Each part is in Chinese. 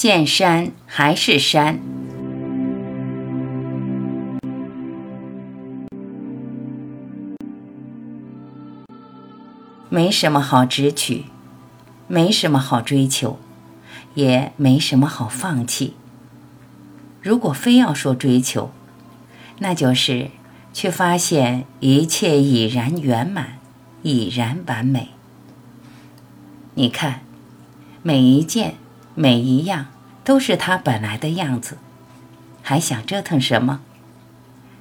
见山还是山，没什么好直取，没什么好追求，也没什么好放弃。如果非要说追求，那就是去发现一切已然圆满，已然完美。你看，每一件、每一样都是它本来的样子，还想折腾什么？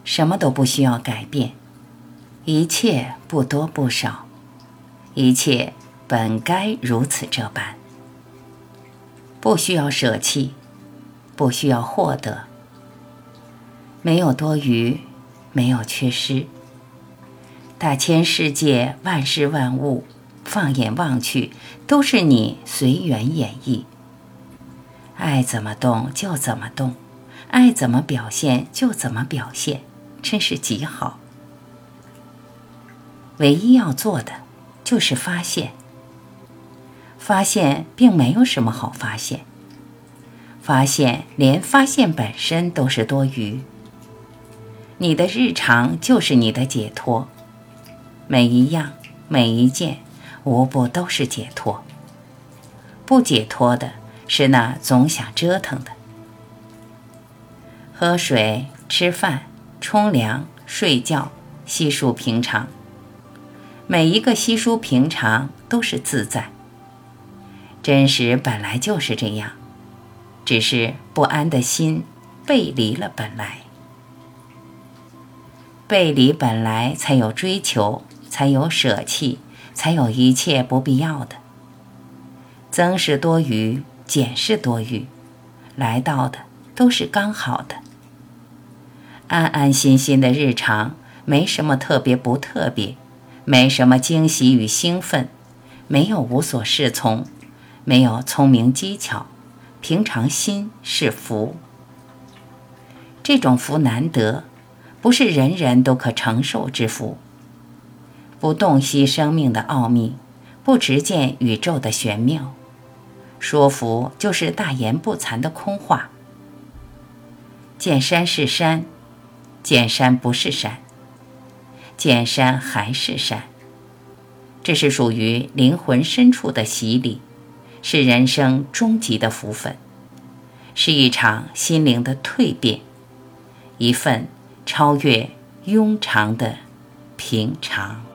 什么都不需要改变，一切不多不少，一切本该如此这般，不需要舍弃，不需要获得，没有多余，没有缺失。大千世界，万事万物。放眼望去，都是你随缘演绎，爱怎么动就怎么动，爱怎么表现就怎么表现，真是极好。唯一要做的就是发现，发现并没有什么好发现，发现连发现本身都是多余。你的日常就是你的解脱，每一样每一件。无不都是解脱，不解脱的是那总想折腾的。喝水、吃饭、冲凉、睡觉，稀疏平常。每一个稀疏平常都是自在。真实本来就是这样，只是不安的心背离了本来。背离本来，才有追求，才有舍弃。才有一切不必要的，增是多余，减是多余，来到的都是刚好的。安安心心的日常，没什么特别不特别，没什么惊喜与兴奋，没有无所适从，没有聪明机巧，平常心是福。这种福难得，不是人人都可承受之福。不洞悉生命的奥秘，不直见宇宙的玄妙，说服就是大言不惭的空话。见山是山，见山不是山，见山还是山，这是属于灵魂深处的洗礼，是人生终极的福分，是一场心灵的蜕变，一份超越庸常的平常。